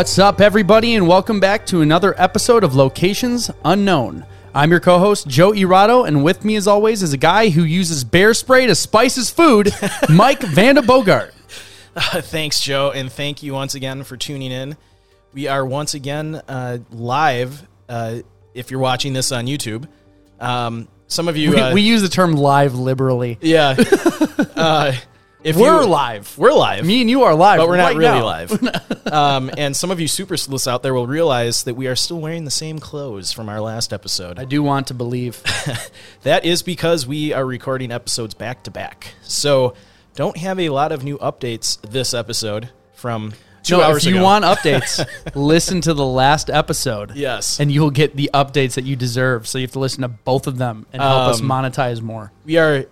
What's up, everybody, and welcome back to another episode of Locations Unknown. I'm your co host, Joe Irado, and with me, as always, is a guy who uses bear spray to spice his food, Mike Vanda Bogart. Uh, thanks, Joe, and thank you once again for tuning in. We are once again uh, live. Uh, if you're watching this on YouTube, um, some of you, We, uh, we use the term live liberally. yeah, uh, if We're you- live. we're live, Me and you are live, but we're not right really now. live. um, and some of you super sleuths out there will realize that we are still wearing the same clothes from our last episode. I do want to believe. That is because we are recording episodes back to back. So don't have a lot of new updates this episode from two no, hours if you ago. want updates, listen to the last episode. Yes. And you'll get the updates that you deserve. So you have to listen to both of them and help us Um, monetize more. we are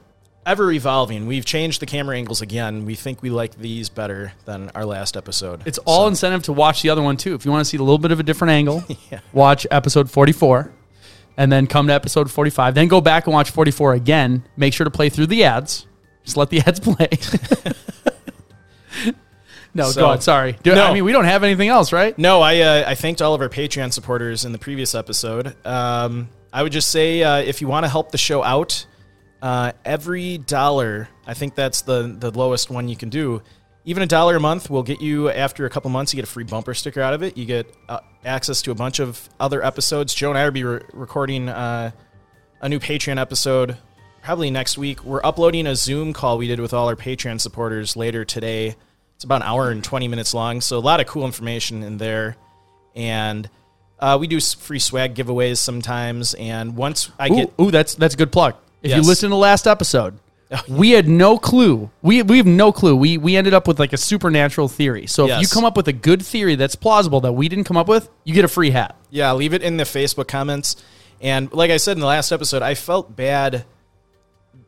ever evolving. We've changed the camera angles again. We think we like these better than our last episode. It's all So- incentive to watch the other one too. If you want to see a little bit of a different angle, Yeah. watch episode 44 and then come to episode 45. Then go back and watch 44 again. Make sure to play through the ads. Just let the ads play. no, So- go on. Sorry. Do- No. I mean, we don't have anything else, right? No, I uh, I thanked all of our Patreon supporters in the previous episode. Um, I would just say uh, if you want to help the show out, uh, every dollar, I think that's the the lowest one you can do. Even a dollar a month will get you after a couple months. You get a free bumper sticker out of it. You get uh, access to a bunch of other episodes. Joe and I will be re- recording uh, a new Patreon episode probably next week. We're uploading a Zoom call we did with all our Patreon supporters later today. It's about an hour and 20 minutes long, so a lot of cool information in there. And uh, we do free swag giveaways sometimes. And once I Ooh, get. ooh, that's that's a good plug. If you listen to the last episode, oh, we had no clue. We we have no clue. We we ended up with like a supernatural theory. So if you come up with a good theory that's plausible that we didn't come up with, you get a free hat. Yeah, leave it in the Facebook comments. And like I said in the last episode, I felt bad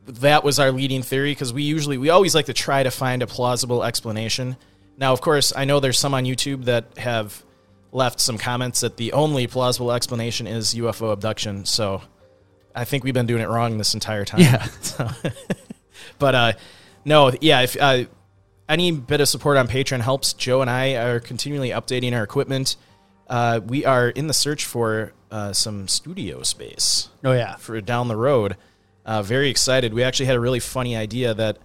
that was our leading theory because we usually we always like to try to find a plausible explanation. Now, of course, I know there's some on YouTube that have left some comments that the only plausible explanation is UFO abduction. So I think we've been doing it wrong this entire time. Yeah. So, but uh, no, yeah. If uh, any bit of support on Patreon helps, Joe and I are continually updating our equipment. Uh, we are in the search for uh, some studio space Oh yeah. for down the road. Uh, very excited. We actually had a really funny idea that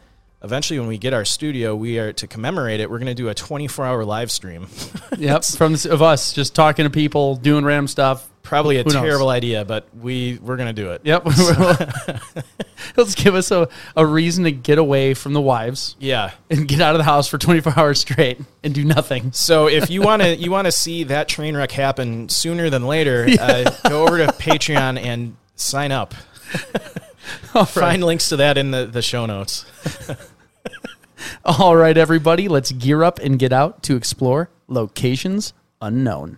eventually, when we get our studio, we are to commemorate it. We're going to do a 24 hour live stream. Yep. From of us just talking to people, doing random stuff. Probably a Who knows? terrible idea, but we we're going to do it. Yep. Let's give us a, a reason to get away from the wives Yeah. and get out of the house for 24 hours straight and do nothing. So if you want to you want to see that train wreck happen sooner than later, uh, go over to Patreon and sign up. Find links to that in the, the show notes. All right, everybody, let's gear up and get out to explore locations unknown.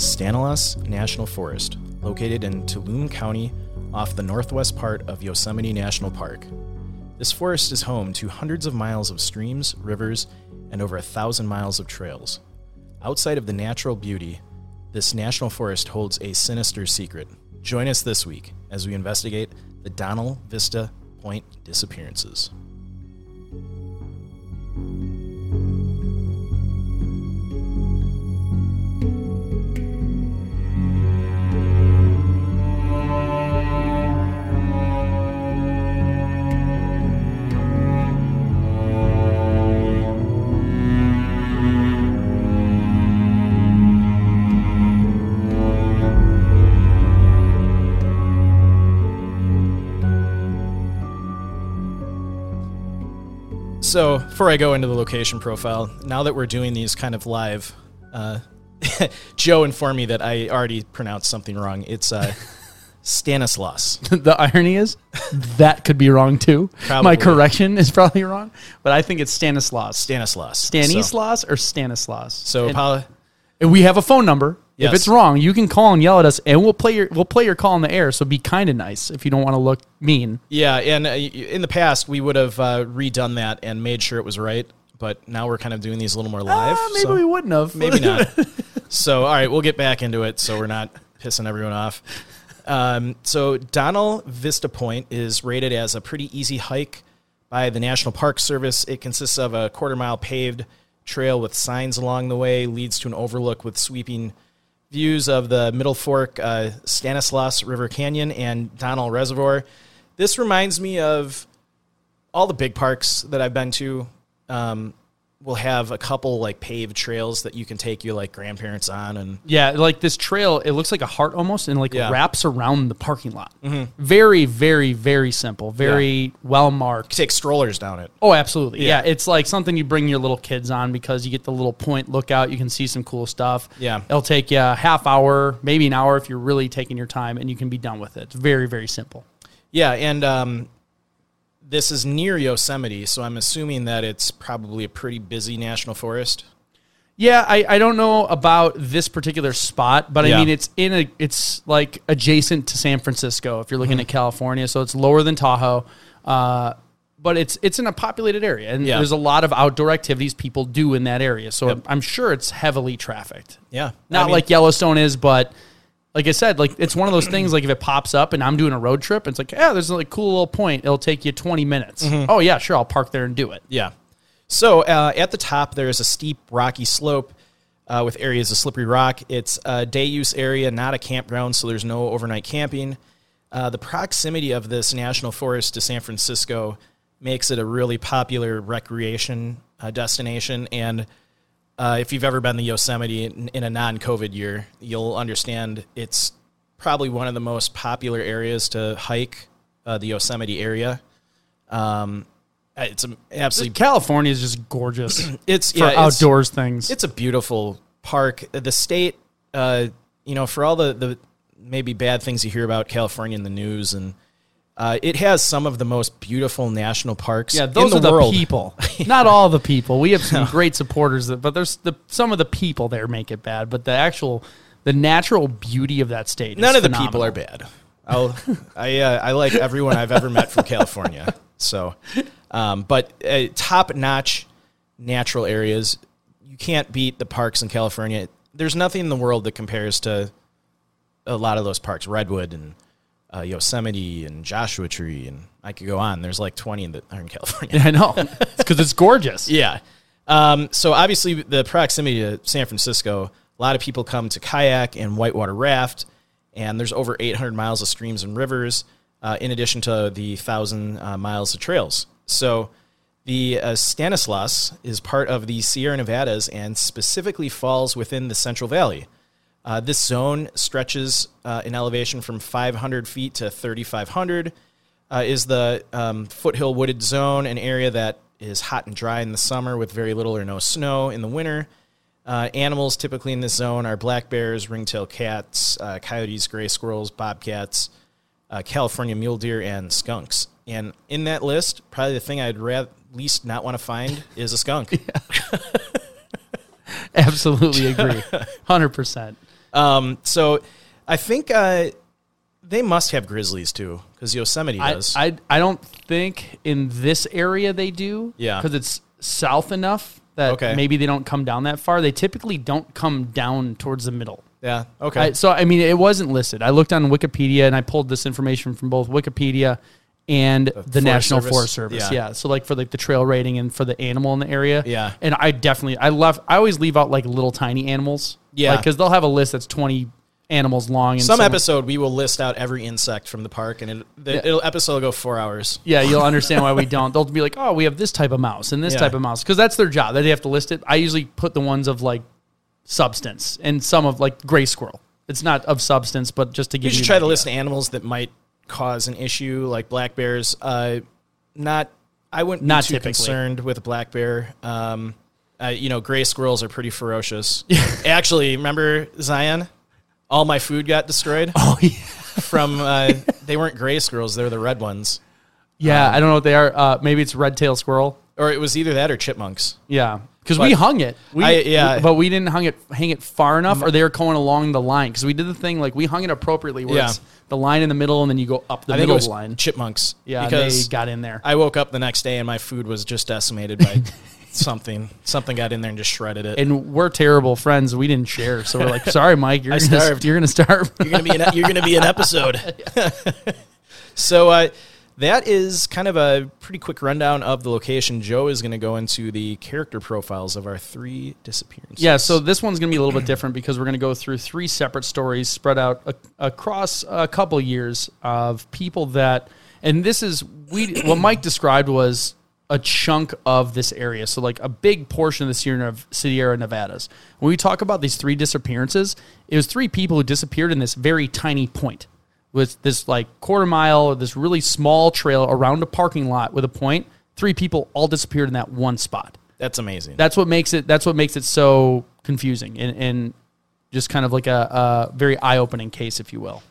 Stanilas National Forest, located in Tuolumne County off the northwest part of Yosemite National Park. This forest is home to hundreds of miles of streams, rivers, and over a thousand miles of trails. Outside of the natural beauty, this national forest holds a sinister secret. Join us this week as we investigate the Donnell Vista Point disappearances. So before I go into the location profile, now that we're doing these kind of live, uh, Joe informed me that I already pronounced something wrong. It's uh, Stanislaus. the irony is that could be wrong too. Probably. My correction is probably wrong, but I think it's Stanislaus. Stanislaus. Stanislaus or Stanislaus. So, so and, Paula, we have a phone number. If it's wrong, you can call and yell at us, and we'll play your we'll play your call in the air. So be kind of nice if you don't want to look mean. yeah, and uh, in the past we would have uh, redone that and made sure it was right, but now we're kind of doing these a little more live. Ah, maybe so- we wouldn't have. Maybe not. so, all right, we'll get back into it so we're not pissing everyone off. Um, so, Donnell Vista Point is rated as a pretty easy hike by the National Park Service. It consists of a quarter mile paved trail with signs along the way, leads to an overlook with sweeping views of the Middle Fork, uh, Stanislaus River Canyon, and Donnell Reservoir. This reminds me of all the big parks that I've been to. Um, will have a couple like paved trails that you can take your like grandparents on and Yeah, like this trail, it looks like a heart almost, and like Yeah. Mm-hmm. wraps around the parking lot. Very, very, very simple. Very well marked. take strollers down it. Oh, absolutely. Yeah. Yeah. it's like something you bring your little kids on because you get the little point lookout. You can see some cool stuff. Yeah. it'll take you a half hour, maybe an hour if you're really taking your time, and you can be done with it. It's very, very simple. Yeah, and um, this is near Yosemite, so I'm assuming that it's probably a pretty busy national forest. Yeah, I, I don't know about this particular spot, but I mean it's in a it's like adjacent to San Francisco if you're looking Mm-hmm. at California, so it's lower than Tahoe. Uh, but it's it's in a populated area, and Yeah. there's a lot of outdoor activities people do in that area. So Yep. I'm sure it's heavily trafficked. Yeah, Not I mean, like Yellowstone is, but like I said, like it's one of those things. Like if it pops up and I'm doing a road trip, it's like yeah, there's a like cool little point. It'll take you 20 minutes. Mm-hmm. Oh yeah, sure, I'll park there and do it. Yeah. So uh, at the top, there is a steep, rocky slope uh, with areas of slippery rock. It's a day use area, not a campground, so there's no overnight camping. Uh, the proximity of this national forest to San Francisco makes it a really popular recreation uh, destination. And uh, if you've ever been to Yosemite in, in a non COVID year, you'll understand it's probably one of the most popular areas to hike uh, the Yosemite area. Um, it's absolutely California is just gorgeous it's for yeah, it's- outdoors things. It's, a beautiful park. The state, uh, you know, for all the the maybe bad things you hear about California in the news, and uh, it has some of the most beautiful national parks. Yeah, those in are the, the world. people, not all the people. We have some great supporters, that, but there's the some of the people there make it bad. But the actual, the natural beauty of that state. None of the people are bad. I'll, I uh, I like everyone I've ever met from California. So, um, but uh, top notch natural areas. You can't beat the parks in California. There's nothing in the world that compares to a lot of those parks. Redwood and uh, Yosemite and Joshua Tree, and I could go on. There's like 20 that are in California. Yeah, I know, because it's gorgeous. Yeah. Um, so obviously, the proximity to San Francisco, a lot of people come to kayak and whitewater raft, and there's over 800 miles of streams and rivers, uh, in addition to the thousand uh, miles of trails. So the uh, Stanislaus is part of the Sierra Nevadas and specifically falls within the Central Valley. Uh, this zone stretches uh, in elevation from 500 feet to 3,500. Uh, is the um, foothill wooded zone, an area that is hot and dry in the summer with very little or no snow in the winter. Uh, animals typically in this zone are black bears, ringtail cats, uh, coyotes, gray squirrels, bobcats, uh, California mule deer, and skunks. And in that list, probably the thing I'd ra- least not want to find is a skunk. Absolutely agree, hundred percent. Um, so I think uh, they must have grizzlies too, because Yosemite does. I I don't think in this area they do. Yeah. because it's south enough that Okay. maybe they don't come down that far. They typically don't come down towards the middle. yeah. Okay. I, so I mean, it wasn't listed. I looked on Wikipedia and I pulled this information from both Wikipedia and the, National Service? Forest Service. Yeah. Yeah. So like for like the trail rating and for the animal in the area. Yeah. And I definitely I left. I always leave out like little tiny animals. Yeah. Because they'll have a list that's twenty animals long. And Some some- episode we will list out every insect from the park, and it, the Yeah. it'll, episode will go four hours. Yeah, you'll understand why we don't. They'll be like, "Oh, we have this type of mouse and this Yeah. type of mouse," because that's their job. They have to list it. I usually put the ones of like substance and some of like gray squirrel. It's not of substance, but just to You give you. should an try to list animals that might cause an issue, like black bears. Uh, not I wouldn't Not be too typically. concerned with a black bear. Um, uh, you know, gray squirrels are pretty ferocious. Actually, remember Zion? All my food got destroyed Oh yeah, from. Uh, they weren't gray squirrels; they were the red ones, yeah. I don't know what they are. Uh, maybe it's red tail squirrel. or it was either that or chipmunks. Yeah, because we hung it. We, I- yeah. but we didn't hung it hang it far enough, or they were going along the line. Because we did the thing like we hung it appropriately, where Yeah. it's the line in the middle, and then you go up the I think middle it was line. chipmunks. Yeah, because they got in there. I woke up the next day and my food was just decimated by something. Something got in there and just shredded it. and we're terrible friends. We didn't share, so we're like, sorry, Mike, you're I gonna, starved. You're gonna starve. you're gonna be an, you're gonna be an episode. so uh, that is kind of a pretty quick rundown of the location. Joe is going to go into the character profiles of our three disappearances. Yeah, so this one's going to be a little bit different because we're going to go through three separate stories spread out a- across a couple years of people that, and this is we what Mike described was a chunk of this area. So like a big portion of the Sierra, Sierra Nevadas. When we talk about these three disappearances, it was three people who disappeared in this very tiny point with this like quarter mile or this really small trail around a parking lot with a point. Three people all disappeared in that one spot that's amazing. that's what makes it that's what makes it so confusing and, and just kind of like a, a very eye-opening case if you will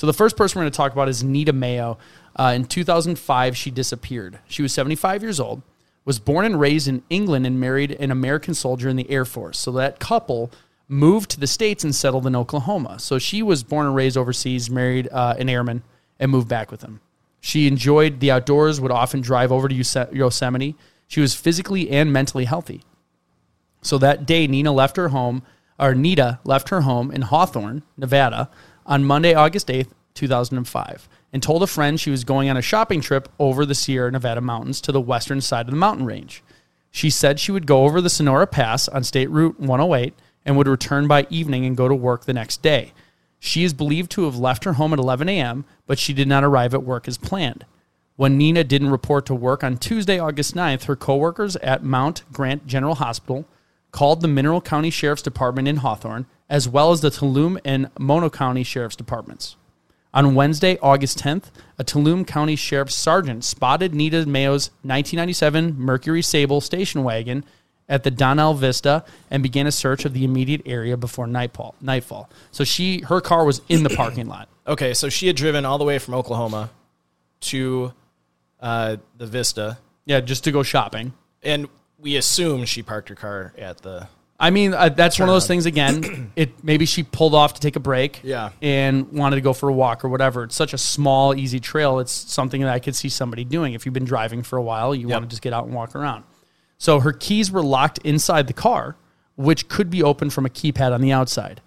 so the first person we're going to talk about is nita mayo. Uh, in 2005 she disappeared. She was 75 years old was born and raised in england and married an american soldier in the air force. So that couple moved to the states and settled in oklahoma. So she was born and raised overseas married uh, an airman and moved back with him. She enjoyed the outdoors, would often drive over to Yosemite. She was physically and mentally healthy. So that day, Nina left her home, or Nita left her home in Hawthorne, Nevada, on Monday, August 8th, 2005, and told a friend she was going on a shopping trip over the Sierra Nevada mountains to the western side of the mountain range. She said she would go over the Sonora Pass on State Route 108 and would return by evening and go to work the next day. She is believed to have left her home at 11 a.m., but she did not arrive at work as planned. When Nina didn't report to work on Tuesday, August 9th, her coworkers at Mount Grant General Hospital called the Mineral County Sheriff's Department in Hawthorne, as well as the Tuolumne and Mono County Sheriff's Departments. On Wednesday, August 10th, a Tuolumne County Sheriff's Sergeant spotted Nita Mayo's 1997 Mercury Sable station wagon at the Donnell Vista and began a search of the immediate area before nightfall. Nightfall. So she, her car was in the parking lot. okay, so she had driven all the way from Oklahoma to uh, the Vista, Yeah, just to go shopping. and we assume she parked her car at the. I mean, uh, that's one of those things. Again, it maybe she pulled off to take a break, Yeah. and wanted to go for a walk or whatever. It's such a small, easy trail. It's something that I could see somebody doing. If you've been driving for a while, you want to just get out and walk around. So her keys were locked inside the car, which could be opened from a keypad on the outside.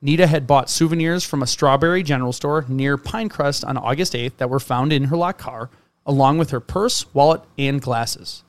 Nita had bought souvenirs from a strawberry general store near Pinecrest on August 8th that were found in her locked car, along with her purse, wallet, and glasses.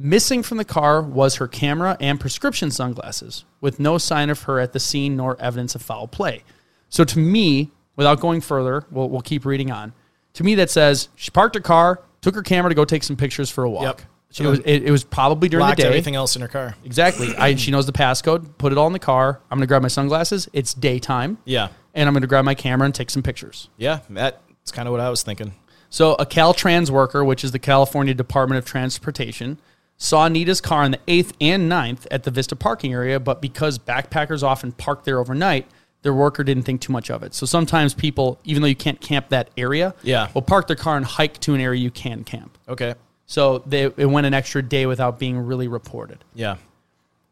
Missing from the car was her camera and prescription sunglasses, with no sign of her at the scene nor evidence of foul play. So, to me, without going further, we'll, we'll keep reading on. To me, that says she parked her car, took her camera to go take some pictures for a walk. Yep. It was, it, it was probably during Locked the day. everything else in her car. Exactly. I, she knows the passcode. Put it all in the car. I'm going to grab my sunglasses. It's daytime. Yeah, And I'm going to grab my camera and take some pictures. yeah, that's kind of what I was thinking. So, a Caltrans worker, which is the California Department of Transportation, saw Nita's car on the 8th and 9th at the Vista parking area, but because backpackers often park there overnight, their worker didn't think too much of it. So, sometimes people, even though you can't camp that area, Yeah. will park their car and hike to an area you can camp. Okay, So, they, it went an extra day without being really reported. yeah,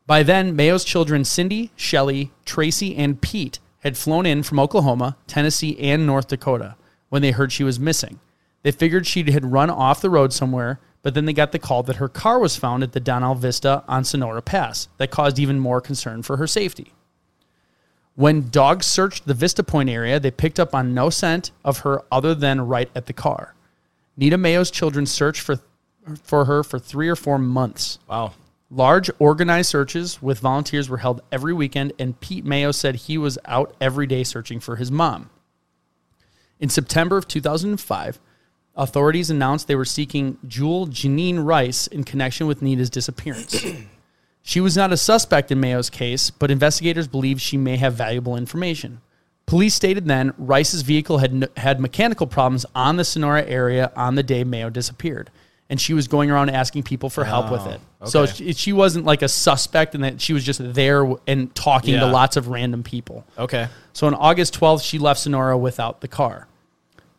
By then, Mayo's children, Cindy, Shelly, Tracy, and Pete, had flown in from Oklahoma, Tennessee, and North Dakota when they heard she was missing. They figured she had run off the road somewhere, but then they got the call that her car was found at the Donnell Vista on Sonora Pass. That caused even more concern for her safety. When dogs searched the Vista Point area, they picked up on no scent of her other than right at the car. Nita Mayo's children searched for, for her for three or four months. wow, Large organized searches with volunteers were held every weekend, and Pete Mayo said he was out every day searching for his mom. In September of 2005, authorities announced they were seeking Jewel Janine Rice in connection with Nita's disappearance. she was not a suspect in Mayo's case, but investigators believe she may have valuable information. Police stated then Rice's vehicle had, had mechanical problems on the Sonora area on the day Mayo disappeared. and she was going around asking people for help with Oh, it. So okay. she, she wasn't like a suspect, and that she was just there w- and talking to lots of random people. Okay. So on August 12th, she left Sonora without the car.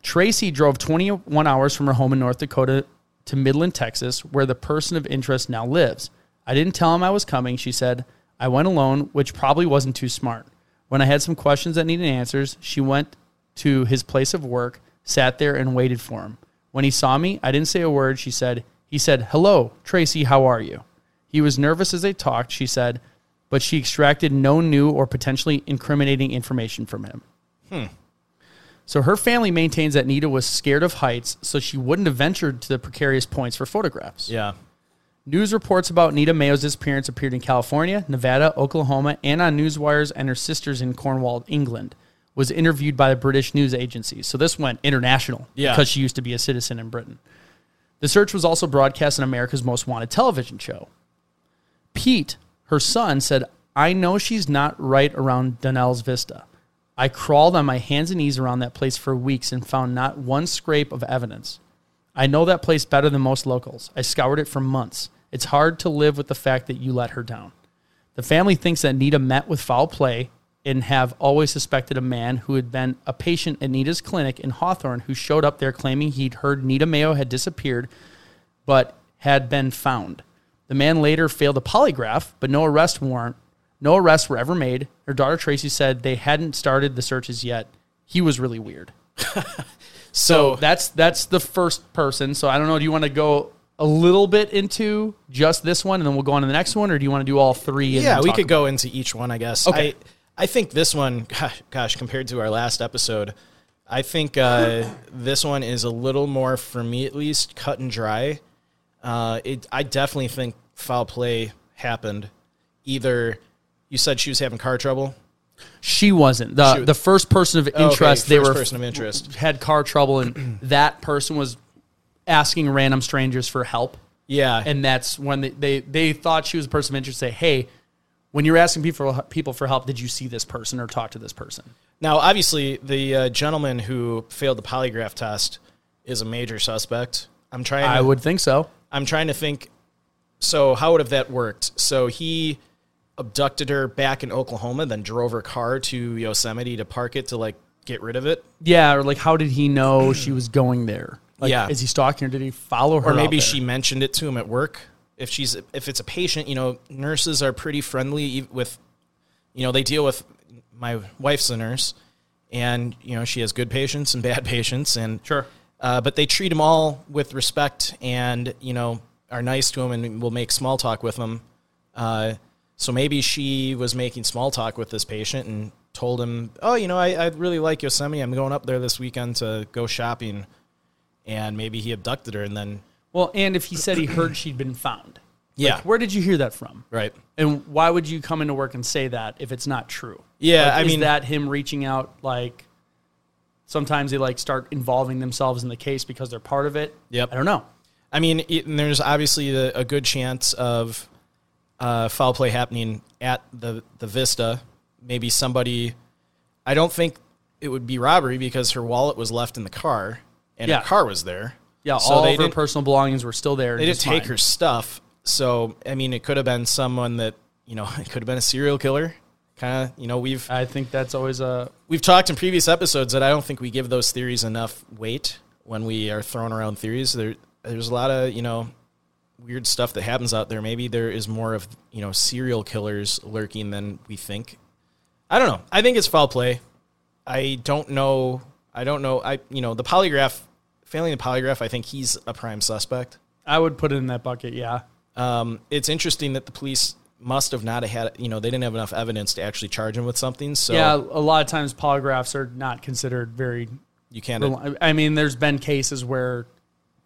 Tracy drove 21 hours from her home in North Dakota to Midland, Texas, where the person of interest now lives. I didn't tell him I was coming, she said. I went alone, which probably wasn't too smart. When I had some questions that needed answers, she went to his place of work, sat there, and waited for him. When he saw me, I didn't say a word. She said, He said, Hello, Tracy, how are you? He was nervous as they talked, she said, but she extracted no new or potentially incriminating information from him. Hmm. So her family maintains that Nita was scared of heights, so she wouldn't have ventured to the precarious points for photographs. Yeah. News reports about Nita Mayo's disappearance appeared in California, Nevada, Oklahoma, and on newswires and her sisters in Cornwall, England. Was interviewed by the British news agencies. So this went international Yeah. because she used to be a citizen in Britain. The search was also broadcast on America's Most Wanted television show. Pete, her son, said, I know she's not right around Donnell's Vista. I crawled on my hands and knees around that place for weeks and found not one scrape of evidence. I know that place better than most locals. I scoured it for months. It's hard to live with the fact that you let her down. The family thinks that Nita met with foul play and have always suspected a man who had been a patient at Nita's clinic in Hawthorne who showed up there claiming he'd heard Nita Mayo had disappeared but had been found. The man later failed a polygraph, but no arrest warrant, no arrests were ever made. Her daughter Tracy said they hadn't started the searches yet. He was really weird. So That's that's the first person. So I don't know. Do you want to go a little bit into just this one, and then we'll go on to the next one, or do you want to do all three? Yeah, we could go into each one, I guess. Okay. I, I think this one, gosh, gosh, compared to our last episode, I think uh, this one is a little more, for me at least, cut and dry. Uh, it, I definitely think foul play happened. Either you said she was having car trouble. She wasn't the She- the first person of Okay, interest. they first were person of interest. had car trouble, and that person was asking random strangers for help. Yeah, and that's when they, they, they thought she was a person of interest. Say, hey, when you're asking people people for help, did you see this person or talk to this person? Now, obviously, the uh, gentleman who failed the polygraph test is a major suspect. I'm trying. I to, would think so. I'm trying to think. So, how would have that worked? So he abducted her back in Oklahoma, then drove her car to Yosemite to park it to like get rid of it, Yeah, or like, how did he know she was going there? Like, Yeah. is he stalking her? Did he follow her? or maybe she mentioned it to him at work. If she's if it's a patient, you know, nurses are pretty friendly with, you know, they deal with. My wife's a nurse, and you know she has good patients and bad patients, and Sure. Uh, but they treat them all with respect and, you know, are nice to them and will make small talk with them. Uh, so maybe she was making small talk with this patient and told him, oh, you know, I, I really like Yosemite. I'm going up there this weekend to go shopping. And maybe he abducted her and then, Well, and if he said he heard she'd been found, yeah, like, where did you hear that from? right. And why would you come into work and say that if it's not true? Yeah, Like, I is mean- that him reaching out? Like, sometimes they like start involving themselves in the case because they're part of it. Yep. I don't know. I mean, it, and there's obviously a, a good chance of uh, foul play happening at the the Vista. Maybe somebody. I don't think it would be robbery because her wallet was left in the car and Yeah. her car was there. Yeah, So all of her personal belongings were still there. They didn't take fine. her stuff. So I mean, it could have been someone that you know it could have been a serial killer. Kind of, you know, we've I think that's always a we've talked in previous episodes that I don't think we give those theories enough weight when we are throwing around theories. There, there's a lot of you know weird stuff that happens out there. Maybe there is more of you know serial killers lurking than we think. I don't know. I think it's foul play. I don't know. I don't know. I you know the polygraph failing the polygraph. I think he's a prime suspect. I would put it in that bucket. Yeah. Um, it's interesting that the police must have not had you know they didn't have enough evidence to actually charge him with something. So yeah, a lot of times polygraphs are not considered very. you can't. reli- I mean, there's been cases where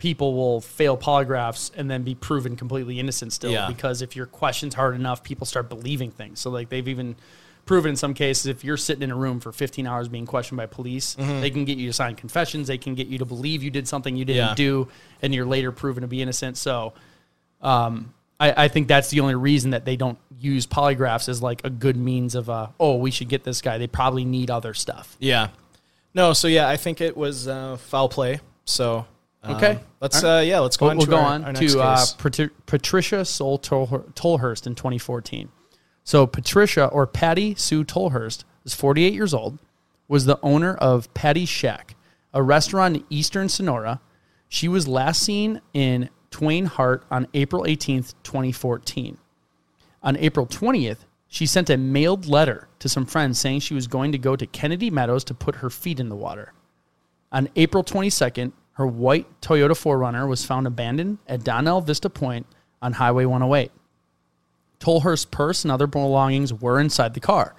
people will fail polygraphs and then be proven completely innocent still Yeah. because if your question's hard enough, people start believing things. So like they've even proven in some cases if you're sitting in a room for 15 hours being questioned by police, Mm-hmm. they can get you to sign confessions, they can get you to believe you did something you didn't Yeah. do, and you're later proven to be innocent. So. Um, I, I think that's the only reason that they don't use polygraphs as like a good means of uh, oh we should get this guy. They probably need other stuff. Yeah. No, so yeah, I think it was uh, foul play. So Okay. Um, let's uh, yeah, let's go We'll, on. we'll to go our, on our next to uh, case. Patri- Patricia Soul Tol- Tolhurst in 2014. So Patricia or Patty Sue Tolhurst is 48 years old, was the owner of Patty's Shack, a restaurant in Eastern Sonora. She was last seen in Twain Harte on April 18th, 2014. On April 20th, she sent a mailed letter to some friends saying she was going to go to Kennedy Meadows to put her feet in the water. On April 22nd, her white Toyota 4Runner was found abandoned at Donnell Vista Point on Highway 108. Tolhurst's purse and other belongings were inside the car.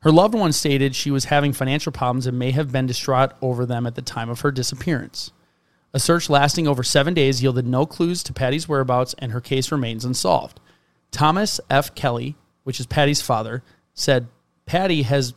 Her loved one stated she was having financial problems and may have been distraught over them at the time of her disappearance. A search lasting over seven days yielded no clues to Patty's whereabouts, and her case remains unsolved. Thomas F. Kelly, which is Patty's father, said Patty has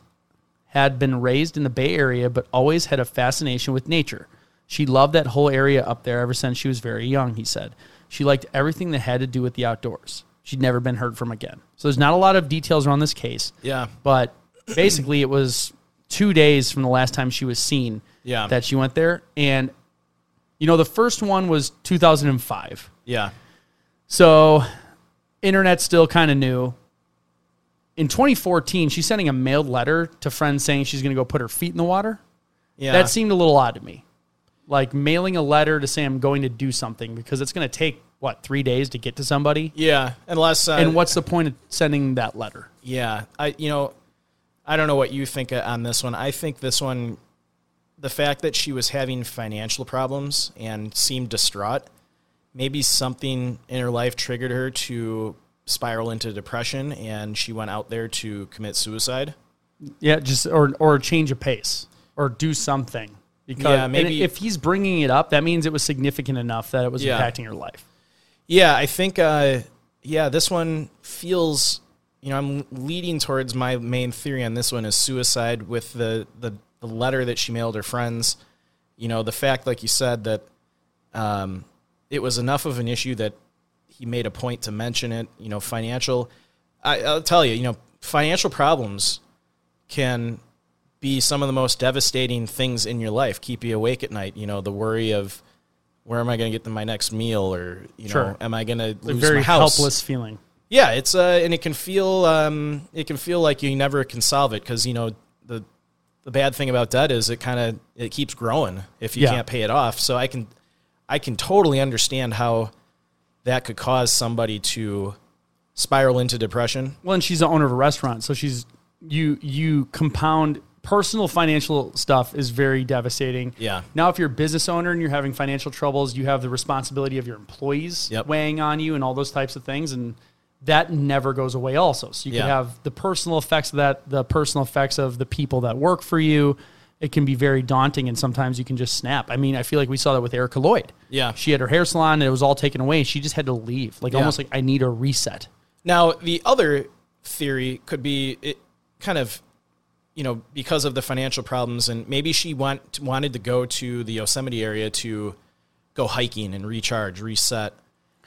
had been raised in the Bay Area but always had a fascination with nature. She loved that whole area up there ever since she was very young, he said. She liked everything that had to do with the outdoors. She'd never been heard from again. So there's not a lot of details around this case. Yeah. But basically, it was two days from the last time she was seen Yeah. that she went there. And, you know, the first one was 2005. Yeah. So, internet's still kind of new. In 2014, she's sending a mailed letter to friends saying she's going to go put her feet in the water. Yeah. That seemed a little odd to me. Like mailing a letter to say I'm going to do something because it's going to take, what, three days to get to somebody? yeah. Unless uh, And what's the point of sending that letter? Yeah, I you know, I don't know what you think on this one. I think this one, the fact that she was having financial problems and seemed distraught, maybe something in her life triggered her to spiral into depression, and she went out there to commit suicide. Yeah, just or or change a pace or do something. Because Yeah, maybe- if he's bringing it up, that means it was significant enough that it was Yeah. impacting her life. Yeah, I think. Uh, yeah, this one feels. You know, I'm leading towards my main theory on this one is suicide with the the, the letter that she mailed her friends. You know, the fact, like you said, that um, it was enough of an issue that he made a point to mention it. You know, financial. I, I'll tell you, you know, financial problems can be some of the most devastating things in your life. Keep you awake at night. You know, the worry of where am I going to get my next meal, or you know, am I going to A lose very my house? helpless feeling. Yeah, it's uh, and it can feel um, it can feel like you never can solve it because you know the the bad thing about debt is it kind of it keeps growing if you Yeah. can't pay it off. So I can I can totally understand how that could cause somebody to spiral into depression. Well, and she's the owner of a restaurant, so she's you you compound personal financial stuff is very devastating. Yeah. Now, if you're a business owner and you're having financial troubles, you have the responsibility of your employees Yep. weighing on you and all those types of things, and that never goes away. Also, so you Yeah. could have the personal effects of that, the personal effects of the people that work for you. It can be very daunting, and sometimes you can just snap. I mean, I feel like we saw that with Erica Lloyd. Yeah. she had her hair salon, and it was all taken away. She just had to leave, like Yeah. almost like I need a reset. Now, the other theory could be it kind of, you know, because of the financial problems, and maybe she want, wanted to go to the Yosemite area to go hiking and recharge, reset,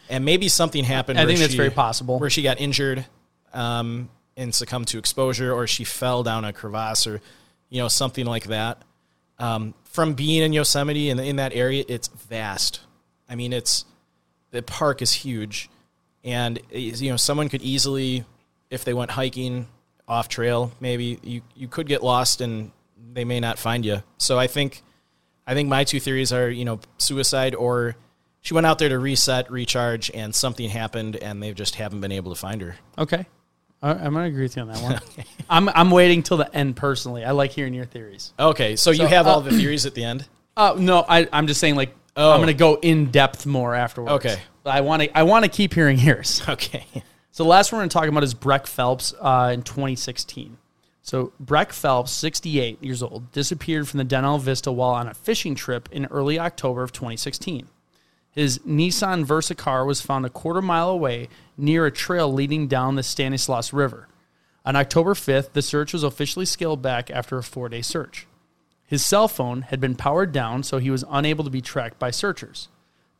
and maybe something happened. I where think that's she- very possible. Where she got injured um, and succumbed to exposure, or she fell down a crevasse, or you know, something like that. Um, from being in Yosemite and in that area, it's vast. I mean, it's the park is huge, and uh, you know someone could easily, if they went hiking off trail, maybe you you could get lost and they may not find you. So I think, I think my two theories are you know suicide or she went out there to reset, recharge, and something happened and they just haven't been able to find her. Okay. I'm gonna agree with you on that one. I'm I'm waiting till the end personally. I like hearing your theories. Okay, so, you have uh, all the theories at the end. Uh, no, I I'm just saying like Oh. I'm gonna go in depth more afterwards. Okay. I want to I want to keep hearing yours. Okay. So the last one we're gonna talk about is Breck Phelps uh, in 2016. So Breck Phelps, 68 years old, disappeared from the Donnell Vista while on a fishing trip in early October of 2016. His Nissan Versa car was found a quarter mile away near a trail leading down the Stanislaus River. On October 5th, the search was officially scaled back after a four day search. His cell phone had been powered down, so he was unable to be tracked by searchers.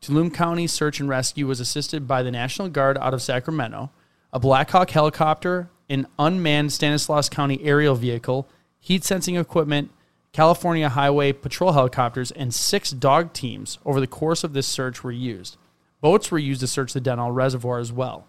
Tuolumne County Search and Rescue was assisted by the National Guard out of Sacramento, a Black Hawk helicopter, an unmanned Stanislaus County aerial vehicle, heat sensing equipment, California Highway Patrol helicopters, and six dog teams over the course of this search were used. Boats were used to search the Donnell Reservoir as well.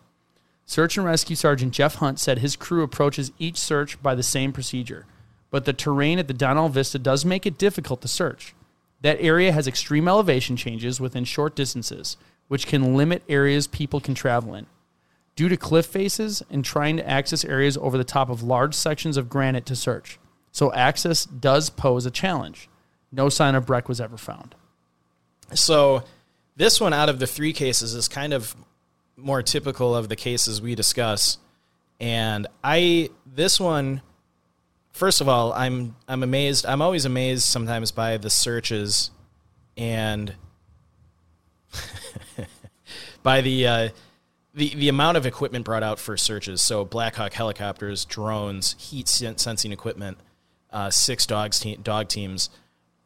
Search and Rescue Sergeant Jeff Hunt said his crew approaches each search by the same procedure, but the terrain at the Donnell Vista does make it difficult to search. That area has extreme elevation changes within short distances, which can limit areas people can travel in. Due to cliff faces and trying to access areas over the top of large sections of granite to search. So access does pose a challenge. No sign of Breck was ever found. So this one out of the three cases is kind of more typical of the cases we discuss. And I this one first of all, I'm I'm amazed. I'm always amazed sometimes by the searches and by the uh, the the amount of equipment brought out for searches. So Black Hawk helicopters, drones, heat sensing equipment, uh, six dogs te- dog teams.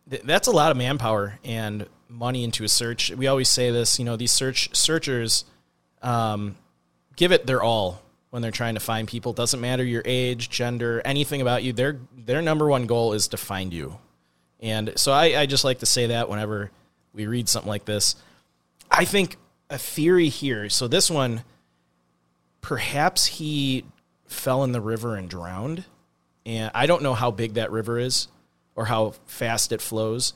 Th- that's a lot of manpower and money into a search. We always say this. You know, these search searchers um, give it their all when they're trying to find people. Doesn't matter your age, gender, anything about you. Their their number one goal is to find you. And so I, I just like to say that whenever we read something like this. I think a theory here. So this one, perhaps he fell in the river and drowned. And I don't know how big that river is or how fast it flows.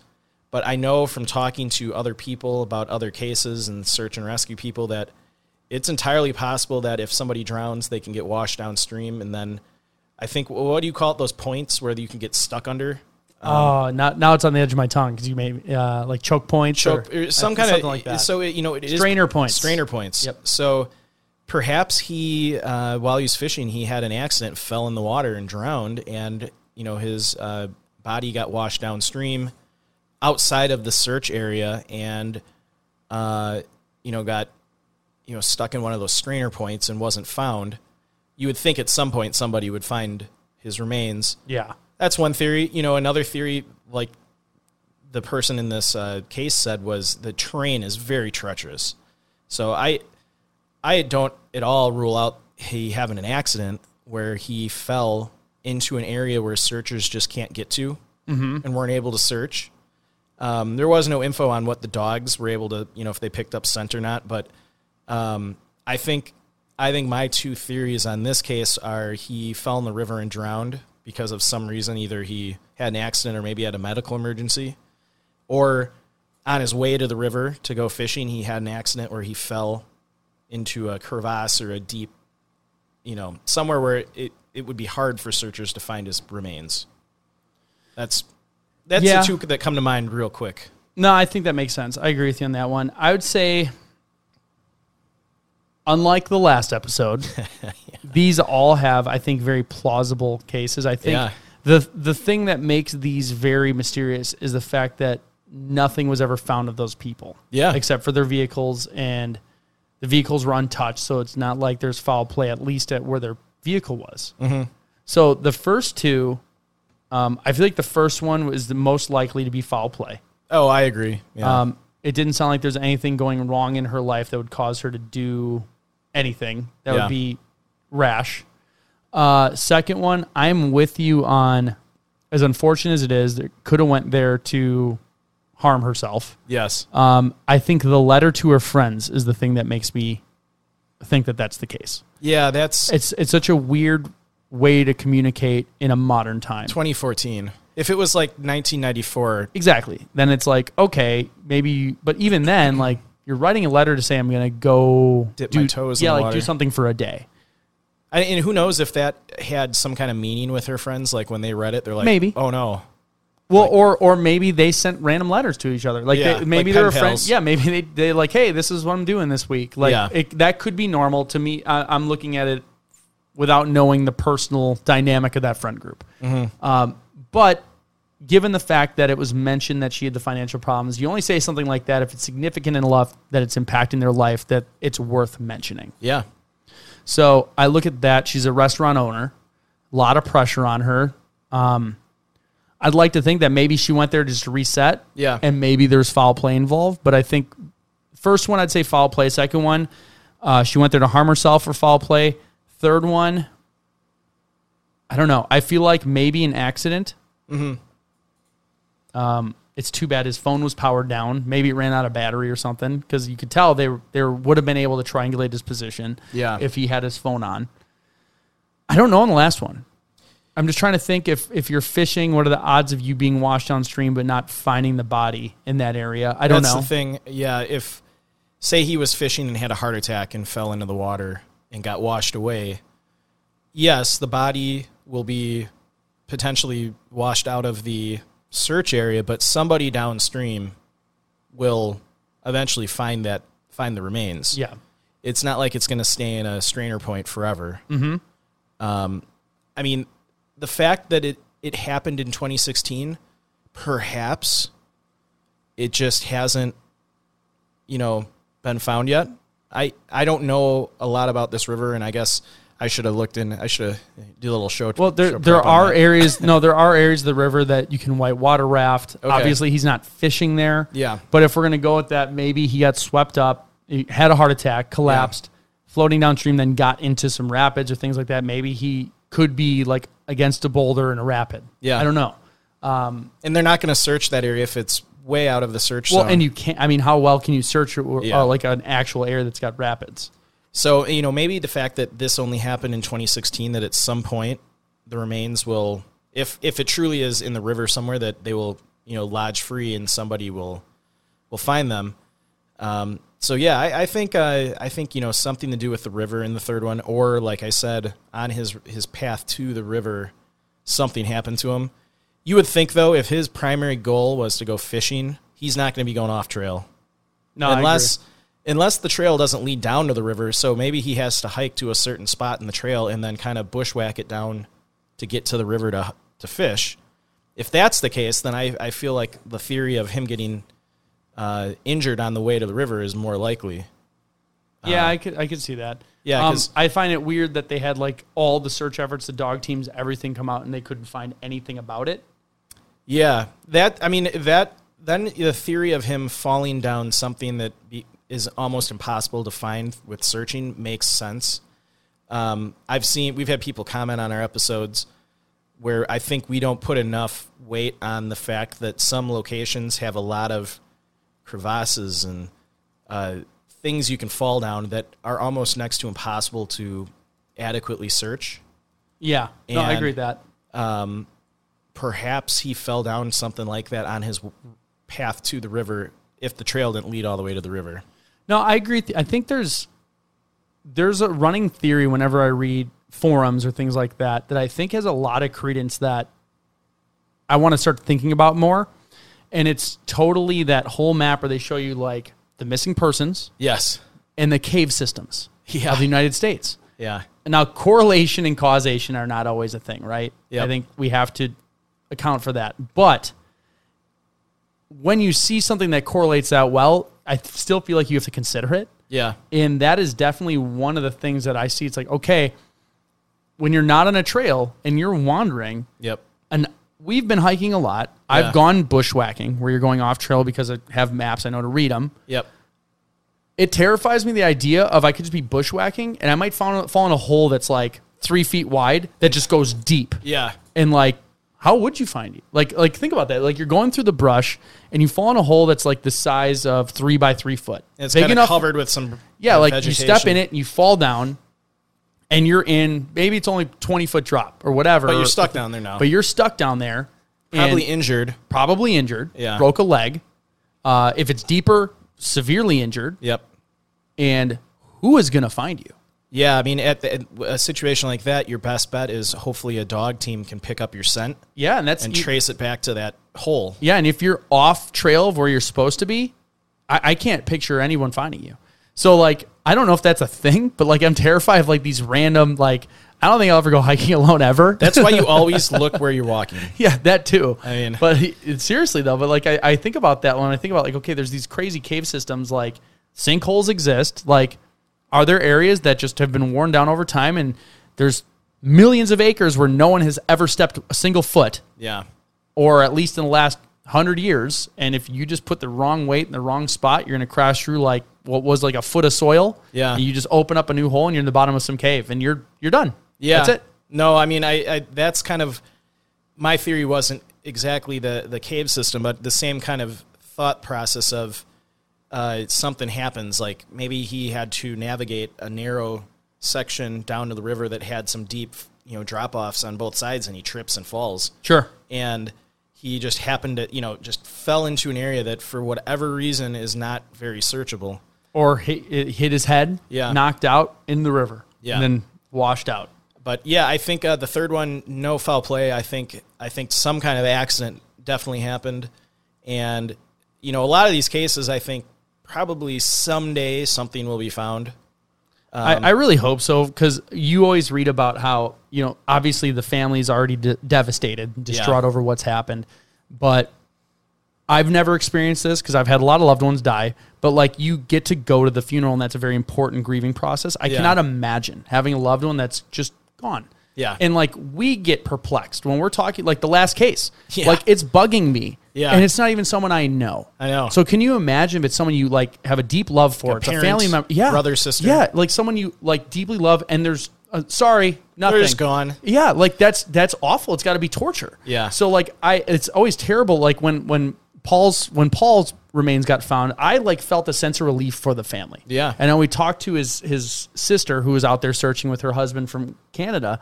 But I know from talking to other people about other cases and search and rescue people that it's entirely possible that if somebody drowns, they can get washed downstream. And then I think, what do you call it? Those points where you can get stuck under? Oh, now now it's on the edge of my tongue because you made uh, like choke points, choke or, some uh, kind of like that. So it, you know, it is Strainer points. Strainer points. Yep. So perhaps he, uh, while he was fishing, he had an accident, fell in the water and drowned, and you know his uh, body got washed downstream outside of the search area, and uh, you know got you know stuck in one of those strainer points and wasn't found. You would think at some point somebody would find his remains. yeah, That's one theory. You know, another theory, like the person in this uh, case said, was the terrain is very treacherous. So I, I don't at all rule out he having an accident where he fell into an area where searchers just can't get to and weren't able to search. Um, there was no info on what the dogs were able to, you know, if they picked up scent or not. But um, I think I think my two theories on this case are he fell in the river and drowned because of some reason. Either he had an accident or maybe had a medical emergency, or on his way to the river to go fishing, he had an accident where he fell into a crevasse or a deep, you know, somewhere where it, it would be hard for searchers to find his remains. That's that's Yeah. the two that come to mind real quick. No, I think that makes sense. I agree with you on that one. I would say, unlike the last episode, these all have, I think, very plausible cases. I think Yeah. the the thing that makes these very mysterious is the fact that nothing was ever found of those people. Yeah. except for their vehicles, and the vehicles were untouched. So it's not like there's foul play, at least at where their vehicle was. Mm-hmm. So the first two, um, I feel like the first one was the most likely to be foul play. Oh, I agree. Yeah. Um, it didn't sound like there's anything going wrong in her life that would cause her to do anything that Yeah. would be rash. Uh, second one, I'm with you on. As unfortunate as it is, that could have went there to harm herself. yes. Um, I think the letter to her friends is the thing that makes me think that that's the case. Yeah, that's It's it's such a weird way to communicate in a modern time. 2014. If it was like 1994, Exactly. Then it's like, okay, maybe, but even then, like you're writing a letter to say I'm gonna go Dip do, my toes in yeah, the like water. do something for a day. I, and who knows if that had some kind of meaning with her friends? Like when they read it, they're like, Maybe. oh no, Well, or or maybe they sent random letters to each other. Like Yeah, they, maybe like they were pen friends. Yeah, maybe they they like, hey, this is what I'm doing this week. Like Yeah. it, that could be normal to me. I, I'm looking at it without knowing the personal dynamic of that friend group. Mm-hmm. Um, but given the fact that it was mentioned that she had the financial problems, you only say something like that if it's significant enough that it's impacting their life that it's worth mentioning. yeah, So I look at that. She's a restaurant owner. A lot of pressure on her. Um, I'd like to think that maybe she went there just to reset. Yeah. And maybe there's foul play involved. But I think first one, I'd say foul play. Second one, uh, she went there to harm herself for foul play. Third one, I don't know. I feel like maybe an accident. Um, it's too bad his phone was powered down. Maybe it ran out of battery or something because you could tell they they would have been able to triangulate his position. Yeah. if he had his phone on. I don't know on the last one. I'm just trying to think if if you're fishing, what are the odds of you being washed downstream but not finding the body in that area? I don't That's know. the thing. Yeah, if say he was fishing and had a heart attack and fell into the water and got washed away, yes, the body will be potentially washed out of the search area, but somebody downstream will eventually find that find the remains. Yeah. It's not like it's going to stay in a strainer point forever. Mm-hmm. Um, I mean, the fact that it it happened in 2016, perhaps it just hasn't, you know, been found yet. I I don't know a lot about this river, and I guess I should have looked in. I should have do a little show. Well, there show there are areas. No, there are areas of the river that you can whitewater raft. Okay. Obviously, he's not fishing there. Yeah. But if we're gonna go with that, maybe he got swept up, he had a heart attack, collapsed, floating downstream, then got into some rapids or things like that. Maybe he could be like against a boulder in a rapid. Yeah. I don't know. and they're not going to search that area if it's way out of the search Well, zone. and you can't. I mean, how well can you search or, Yeah. uh, like an actual area that's got rapids? So, you know, maybe the fact that this only happened in 2016, that at some point the remains will, if if it truly is in the river somewhere, that they will, you know, lodge free and somebody will will find them. Um, so yeah, I, I think uh, I think you know something to do with the river in the third one, or like I said, on his his path to the river, something happened to him. You would think though, if his primary goal was to go fishing, he's not going to be going off trail No, I unless. Unless the trail doesn't lead down to the river. So maybe he has to hike to a certain spot in the trail and then kind of bushwhack it down to get to the river to to fish. If that's the case, then I, I feel like the theory of him getting uh, injured on the way to the river is more likely. Yeah, I could I could see that. Yeah, um, I find it weird that they had like all the search efforts, the dog teams, everything come out, and they couldn't find anything about it. Yeah, that I mean that then the theory of him falling down something that be, is almost impossible to find with searching makes sense. Um, I've seen we've had people comment on our episodes where I think we don't put enough weight on the fact that some locations have a lot of crevasses and uh, things you can fall down that are almost next to impossible to adequately search. Yeah, no, I agree with that. perhaps he fell down something like that on his path to the river if the trail didn't lead all the way to the river. No, I agree. I think there's there's a running theory whenever I read forums or things like that that I think has a lot of credence that I want to start thinking about more. And it's totally that whole map where they show you like the missing persons Yes. and the cave systems Yeah. of the United States. Yeah. Now, correlation and causation are not always a thing, right? Yep. I think we have to account for that. But when you see something that correlates that well, I still feel like you have to consider it. Yeah. And that is definitely one of the things that I see. It's like, okay, when you're not on a trail and you're wandering, Yep. and we've been hiking a lot. I've gone bushwhacking where you're going off trail because I have maps, I know to read them. Yep. It terrifies me the idea of I could just be bushwhacking and I might fall, fall in a hole that's like three feet wide that just goes deep. Yeah. And like, how would you find it? Like, like think about that. Like you're going through the brush and you fall in a hole that's like the size of three by three foot. It's Big enough- covered with some Yeah, like you step in it and you fall down, and you're in. Maybe it's only twenty foot drop or whatever. But you're stuck down there now. But you're stuck down there, Probably injured. probably injured. Yeah. broke a leg. Uh, if it's deeper, severely injured. Yep. And who is going to find you? Yeah, I mean, at, the, at a situation like that, your best bet is hopefully a dog team can pick up your scent Yeah, and that's and you- trace it back to that hole. Yeah, and if you're off trail of where you're supposed to be, I, I can't picture anyone finding you. So like, I don't know if that's a thing, but like, I'm terrified of like these random like. I don't think I'll ever go hiking alone ever. That's why you always look where you're walking. Yeah, that too. I mean- but seriously though, but like I, I think about that when I think about like, okay, there's these crazy cave systems. Like sinkholes exist. Like, are there areas that just have been worn down over time, and there's millions of acres where no one has ever stepped a single foot, Yeah. or at least in the last hundred years. And if you just put the wrong weight in the wrong spot, you're gonna crash through like what was like a foot of soil. Yeah. and you just open up a new hole, and you're in the bottom of some cave, and you're you're done. Yeah, that's it. No, I mean, I, I that's kind of my theory wasn't exactly the the cave system, but the same kind of thought process of uh, something happens. Like maybe he had to navigate a narrow section down to the river that had some deep, you know, drop offs on both sides, and he trips and falls. Sure. And he just happened to, you know, just fell into an area that, for whatever reason, is not very searchable. Or hit, hit his head, Yeah. knocked out in the river, Yeah. and then washed out. But yeah, I think uh, the third one, no foul play. I think I think some kind of accident definitely happened, and you know, a lot of these cases, I think probably someday something will be found. Um, I, I really hope so because you always read about how you know obviously the family's already de- devastated, distraught over what's happened, but I've never experienced this because I've had a lot of loved ones die. But like you get to go to the funeral, and that's a very important grieving process. I Yeah. cannot imagine having a loved one that's just gone. Yeah. and like we get perplexed when we're talking like the last case. Yeah. like it's bugging me. Yeah. and it's not even someone I know. I know. So can you imagine if it's someone you like have a deep love for? Like a it's a family member, yeah, brother, sister. yeah, like someone you like deeply love, and there's uh, sorry, nothing. They're just gone. Yeah, like that's that's awful. It's got to be torture. Yeah. So like I, it's always terrible. Like when when Paul's when Paul's remains got found, I like felt a sense of relief for the family. Yeah. And then we talked to his his sister who was out there searching with her husband from Canada,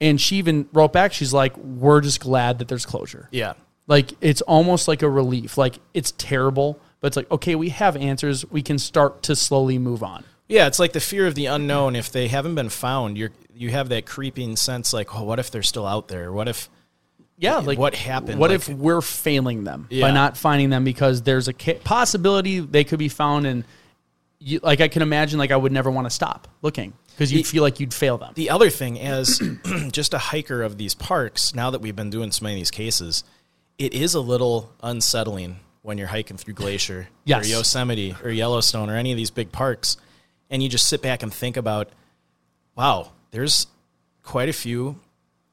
and she even wrote back. She's like, "We're just glad that there's closure." Yeah, Like it's almost like a relief. Like it's terrible, but it's like okay, we have answers. We can start to slowly move on. yeah. It's like the fear of the unknown. If they haven't been found, you're you have that creeping sense, like, oh, what if they're still out there? What if? Yeah, like what happened? What Like- if we're failing them by not finding them because there's a possibility they could be found and you, like I can imagine like I would never want to stop looking because you'd feel like you'd fail them. The other thing, as just a hiker of these parks, now that we've been doing so many of these cases, it is a little unsettling when you're hiking through Glacier Yes. or Yosemite or Yellowstone or any of these big parks, and you just sit back and think about, wow, there's quite a few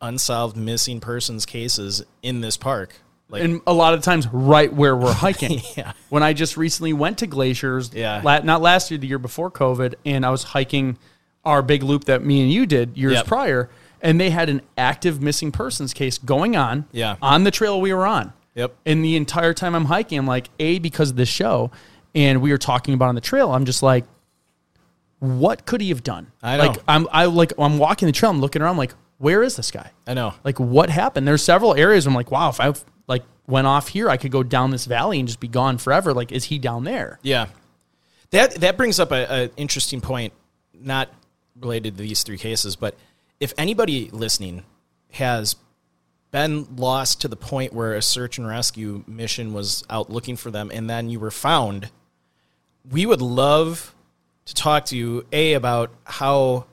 unsolved missing persons cases in this park. Like, and a lot of times right where we're hiking. Yeah. When I just recently went to glaciers, Yeah. la- not last year, the year before COVID, and I was hiking our big loop that me and you did years Yep. prior, and they had an active missing persons case going on Yeah. on the trail we were on. Yep. And the entire time I'm hiking, I'm like, A, because of this show, and we were talking about on the trail, I'm just like, what could he have done? I know. Like I'm I like I'm walking the trail, I'm looking around, I'm like, where is this guy? I know. Like what happened? There's several areas where I'm like, wow, if I like went off here, I could go down this valley and just be gone forever. Like, is he down there? Yeah, that that brings up a, a interesting point, not related to these three cases, but if anybody listening has been lost to the point where a search and rescue mission was out looking for them, and then you were found, we would love to talk to you a about how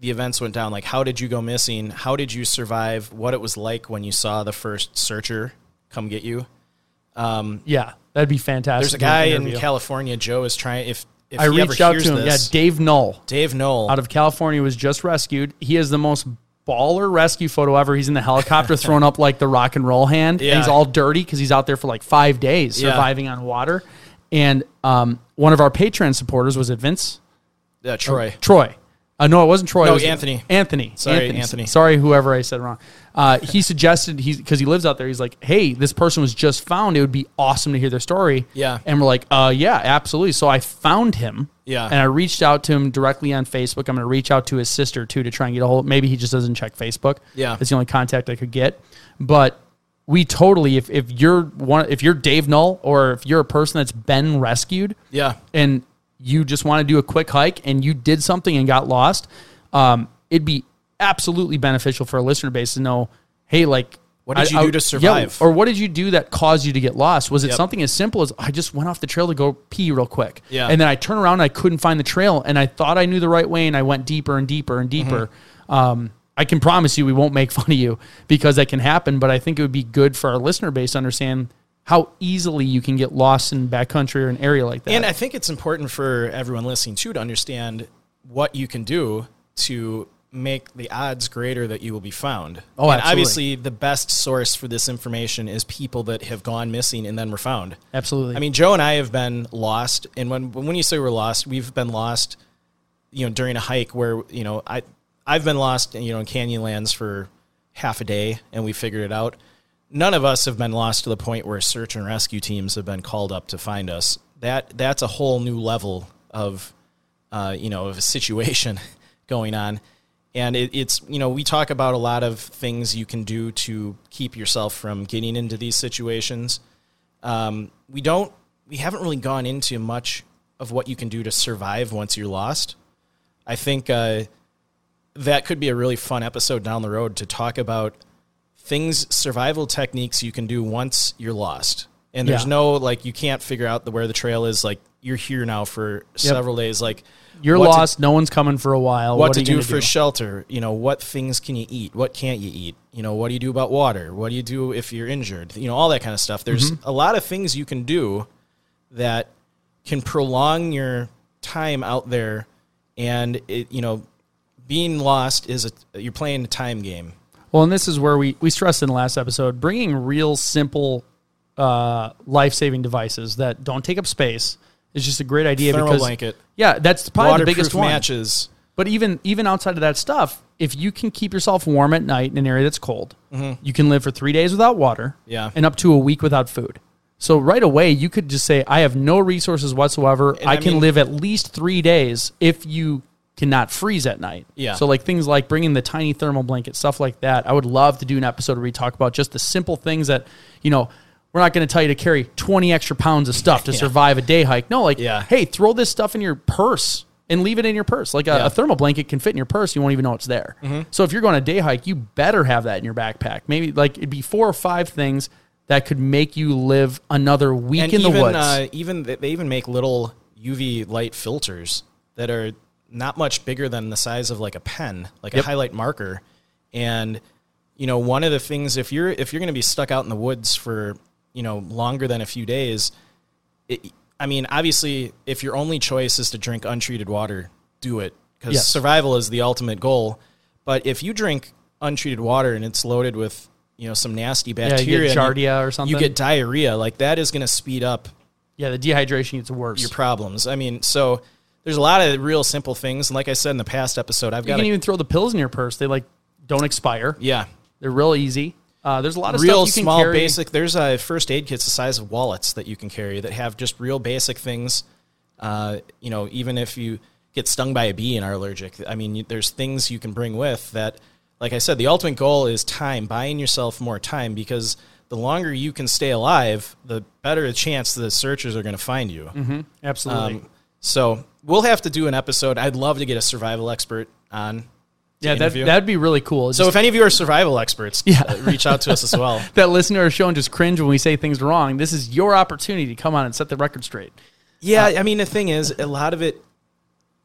the events went down. Like, how did you go missing? How did you survive? What it was like when you saw the first searcher come get you. Yeah, that'd be fantastic. There's a to do an guy in. California. Joe is trying. If if I he reached out to him. this, yeah, Dave Knoll Dave Knoll. out of California was just rescued. He has the most baller rescue photo ever. He's in the helicopter throwing up like the rock and roll hand. Yeah. And he's all dirty because he's out there for like five days Yeah. surviving on water. And um, one of our Patreon supporters was it Vince? uh, Troy. Troy. Uh, no, it wasn't Troy. No, it was Anthony. Anthony. Sorry, Anthony. Sorry, whoever I said wrong. Uh, he suggested he's because he lives out there. He's like, hey, this person was just found. It would be awesome to hear their story. Yeah. And we're like, uh, yeah, absolutely. So I found him. Yeah. And I reached out to him directly on Facebook. I'm going to reach out to his sister too to try and get a hold. Maybe he just doesn't check Facebook. Yeah. That's the only contact I could get. But we totally, if if you're one, if you're Dave Null or if you're a person that's been rescued, Yeah. and you just want to do a quick hike and you did something and got lost, um, it'd be absolutely beneficial for a listener base to know, hey, like, What did you do to survive? or what did you do that caused you to get lost? Was it Yep. something as simple as I just went off the trail to go pee real quick, Yeah. and then I turned around and I couldn't find the trail, and I thought I knew the right way, and I went deeper and deeper and deeper. Mm-hmm. Um, I can promise you we won't make fun of you because that can happen, but I think it would be good for our listener base to understand how easily you can get lost in backcountry or an area like that. And I think it's important for everyone listening too to understand what you can do to make the odds greater that you will be found. Oh, and absolutely. obviously the best source for this information is people that have gone missing and then were found. Absolutely. I mean, Joe and I have been lost, and when when you say we're lost, we've been lost, you know, during a hike where you know I I've been lost, you know, in Canyonlands for half a day, and we figured it out. None of us have been lost to the point where search and rescue teams have been called up to find us. That that's a whole new level of uh, you know of a situation going on, and it, it's you know we talk about a lot of things you can do to keep yourself from getting into these situations. Um, we don't we haven't really gone into much of what you can do to survive once you're lost. I think uh, that could be a really fun episode down the road to talk about things survival techniques you can do once you're lost. And there's Yeah. no like you can't figure out the, where the trail is. Like you're here now for several days. Like You're what to- lost. no one's coming for a while. what, are to do for shelter. You know what things can you eat? What can't you eat? You know what do you do about water? What do you do if you're injured? You know all that kind of stuff. There's Mm-hmm. a lot of things you can do that can prolong your time out there. And it you know being lost is a you're playing a time game Well, and this is where we we stressed in the last episode bringing real simple uh, life saving devices that don't take up space is just a great idea. Thermal because, blanket. Yeah, that's probably the biggest one. matches But even even outside of that stuff, if you can keep yourself warm at night in an area that's cold, you can live for three days without water, Mm-hmm. Yeah. and up to a week without food. So right away, you could just say, "I have no resources whatsoever. I, I can mean- live at least three days if you cannot freeze at night." Yeah. So like things like bringing the tiny thermal blanket, stuff like that. I would love to do an episode where we talk about just the simple things that you know. We're not going to tell you to carry 20 extra pounds of stuff to Yeah. survive a day hike. No, like, Yeah. hey, throw this stuff in your purse and leave it in your purse. Like a, Yeah. a thermal blanket can fit in your purse. You won't even know it's there. Mm-hmm. So if you're going on a day hike, you better have that in your backpack. Maybe like it'd be four or five things that could make you live another week and in the even woods. uh, even they even make little UV light filters that are not much bigger than the size of like a pen, like Yep. a highlight marker. And you know, one of the things if you're if you're going to be stuck out in the woods for you know longer than a few days, it, I mean, obviously, if your only choice is to drink untreated water, do it because Yes. survival is the ultimate goal. But if you drink untreated water and it's loaded with you know some nasty bacteria, get giardia or something. you get diarrhea. Like that is going to speed up yeah, the dehydration gets worse. your problems. I mean, so there's a lot of real simple things. And like I said in the past episode, I've you got You can a, even throw the pills in your purse. They like don't expire. yeah, They're real easy. Uh, there's a lot of real stuff you can small carry. basic. There's a first aid kits the size of wallets that you can carry that have just real basic things. Uh, you know, even if you get stung by a bee and are allergic, I mean, you, there's things you can bring with that. Like I said, the ultimate goal is time, buying yourself more time because the longer you can stay alive, the better the chance the searchers are going to find you. Absolutely. Um, so we'll have to do an episode. I'd love to get a survival expert on. yeah, that interview. that'd be really cool. so if any of you are survival experts, Yeah. uh, reach out to us as well. that listen to our show and just cringe when we say things wrong, this is your opportunity to come on and set the record straight. Yeah, I mean the thing is, a lot of it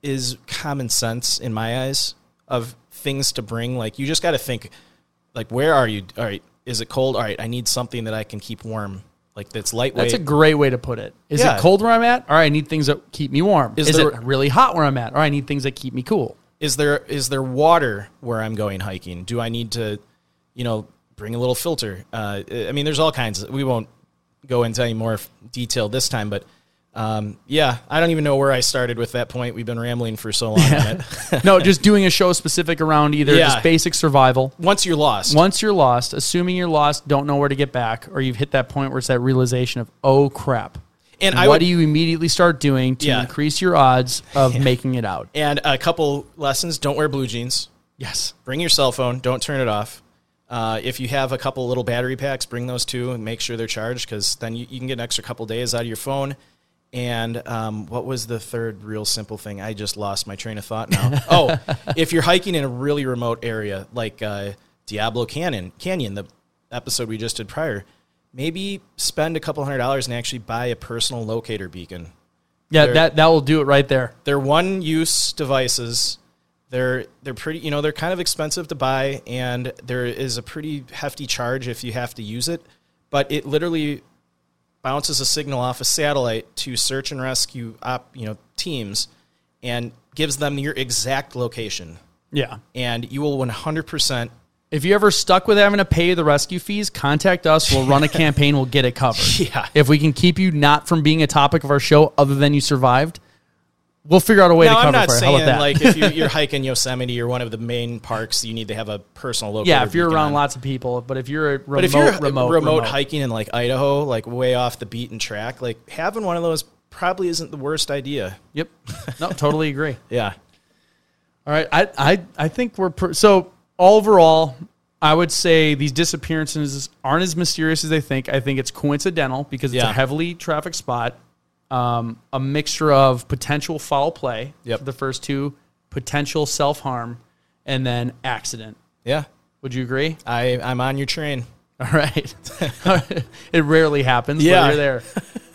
is common sense in my eyes of things to bring. Like you just got to think, like where are you? All right, is it cold? All right, I need something that I can keep warm. Like that's lightweight. That's a great way to put it. Is Yeah. it cold where I'm at? All right, I need things that keep me warm. Is, Is there- it really hot where I'm at? All right, I need things that keep me cool. is there is there water where I'm going hiking? Do I need to, you know, bring a little filter? Uh, I mean, there's all kinds. Of, we won't go into any more detail this time, but um, yeah, I don't even know where I started with that point. We've been rambling for so long on it. no, just doing a show specific around either Yeah. just basic survival. Once you're lost, Once you're lost, assuming you're lost, don't know where to get back, or you've hit that point where it's that realization of, oh crap. and what I would, do you immediately start doing to Yeah. increase your odds of making it out? and a couple lessons: don't wear blue jeans. Yes. Bring your cell phone. Don't turn it off. Uh, if you have a couple little battery packs, bring those too and make sure they're charged because then you, you can get an extra couple days out of your phone. And um, what was the third real simple thing? I just lost my train of thought now. oh, if you're hiking in a really remote area like uh, Diablo Canyon, Canyon, the episode we just did prior, maybe spend a couple hundred dollars and actually buy a personal locator beacon. Yeah, They're- that, that will do it right there. They're one use devices. They're they're pretty you know they're kind of expensive to buy and there is a pretty hefty charge if you have to use it, but it literally bounces a signal off a satellite to search and rescue op, you know teams and gives them your exact location Yeah. and you will 100% If you ever stuck with having to pay the rescue fees, contact us. We'll run a campaign. We'll get it covered. Yeah. If we can keep you not from being a topic of our show, other than you survived, we'll figure out a way Now, to cover I'm not for you. How about saying that? like if you, you're hiking Yosemite or one of the main parks, you need to have a personal locator. yeah, if you're around on. lots of people, but if you're a remote, But if you're remote, remote, hiking in like Idaho, like way off the beaten track, like having one of those probably isn't the worst idea. yep, no, totally agree. Yeah. All right, I I I think we're per- so overall. I would say these disappearances aren't as mysterious as they think. I think it's coincidental because it's a heavily trafficked spot. Um, a mixture of potential foul play Yep. for the first two, potential self harm, and then accident. Yeah. Would you agree? I, I'm on your train. All right. it rarely happens, Yeah. but you're there.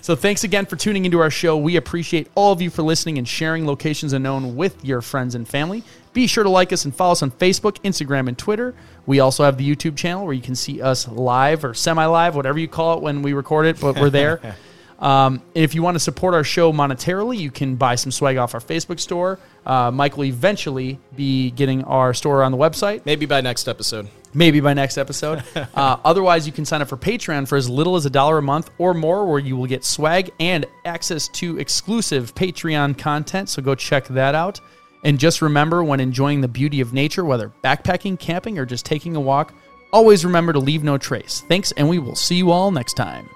So thanks again for tuning into our show. We appreciate all of you for listening and sharing locations unknown with your friends and family. Be sure to like us and follow us on Facebook, Instagram, and Twitter. We also have the YouTube channel where you can see us live or semi-live, whatever you call it when we record it, but we're there. Um, and if you want to support our show monetarily, you can buy some swag off our Facebook store. Uh, Mike will eventually be getting our store on the website Maybe by next episode. maybe by next episode. Uh, otherwise, you can sign up for Patreon for as little as a dollar a month or more, where you will get swag and access to exclusive Patreon content. So go check that out. And just remember when enjoying the beauty of nature, whether backpacking, camping, or just taking a walk, always remember to leave no trace. Thanks, and we will see you all next time.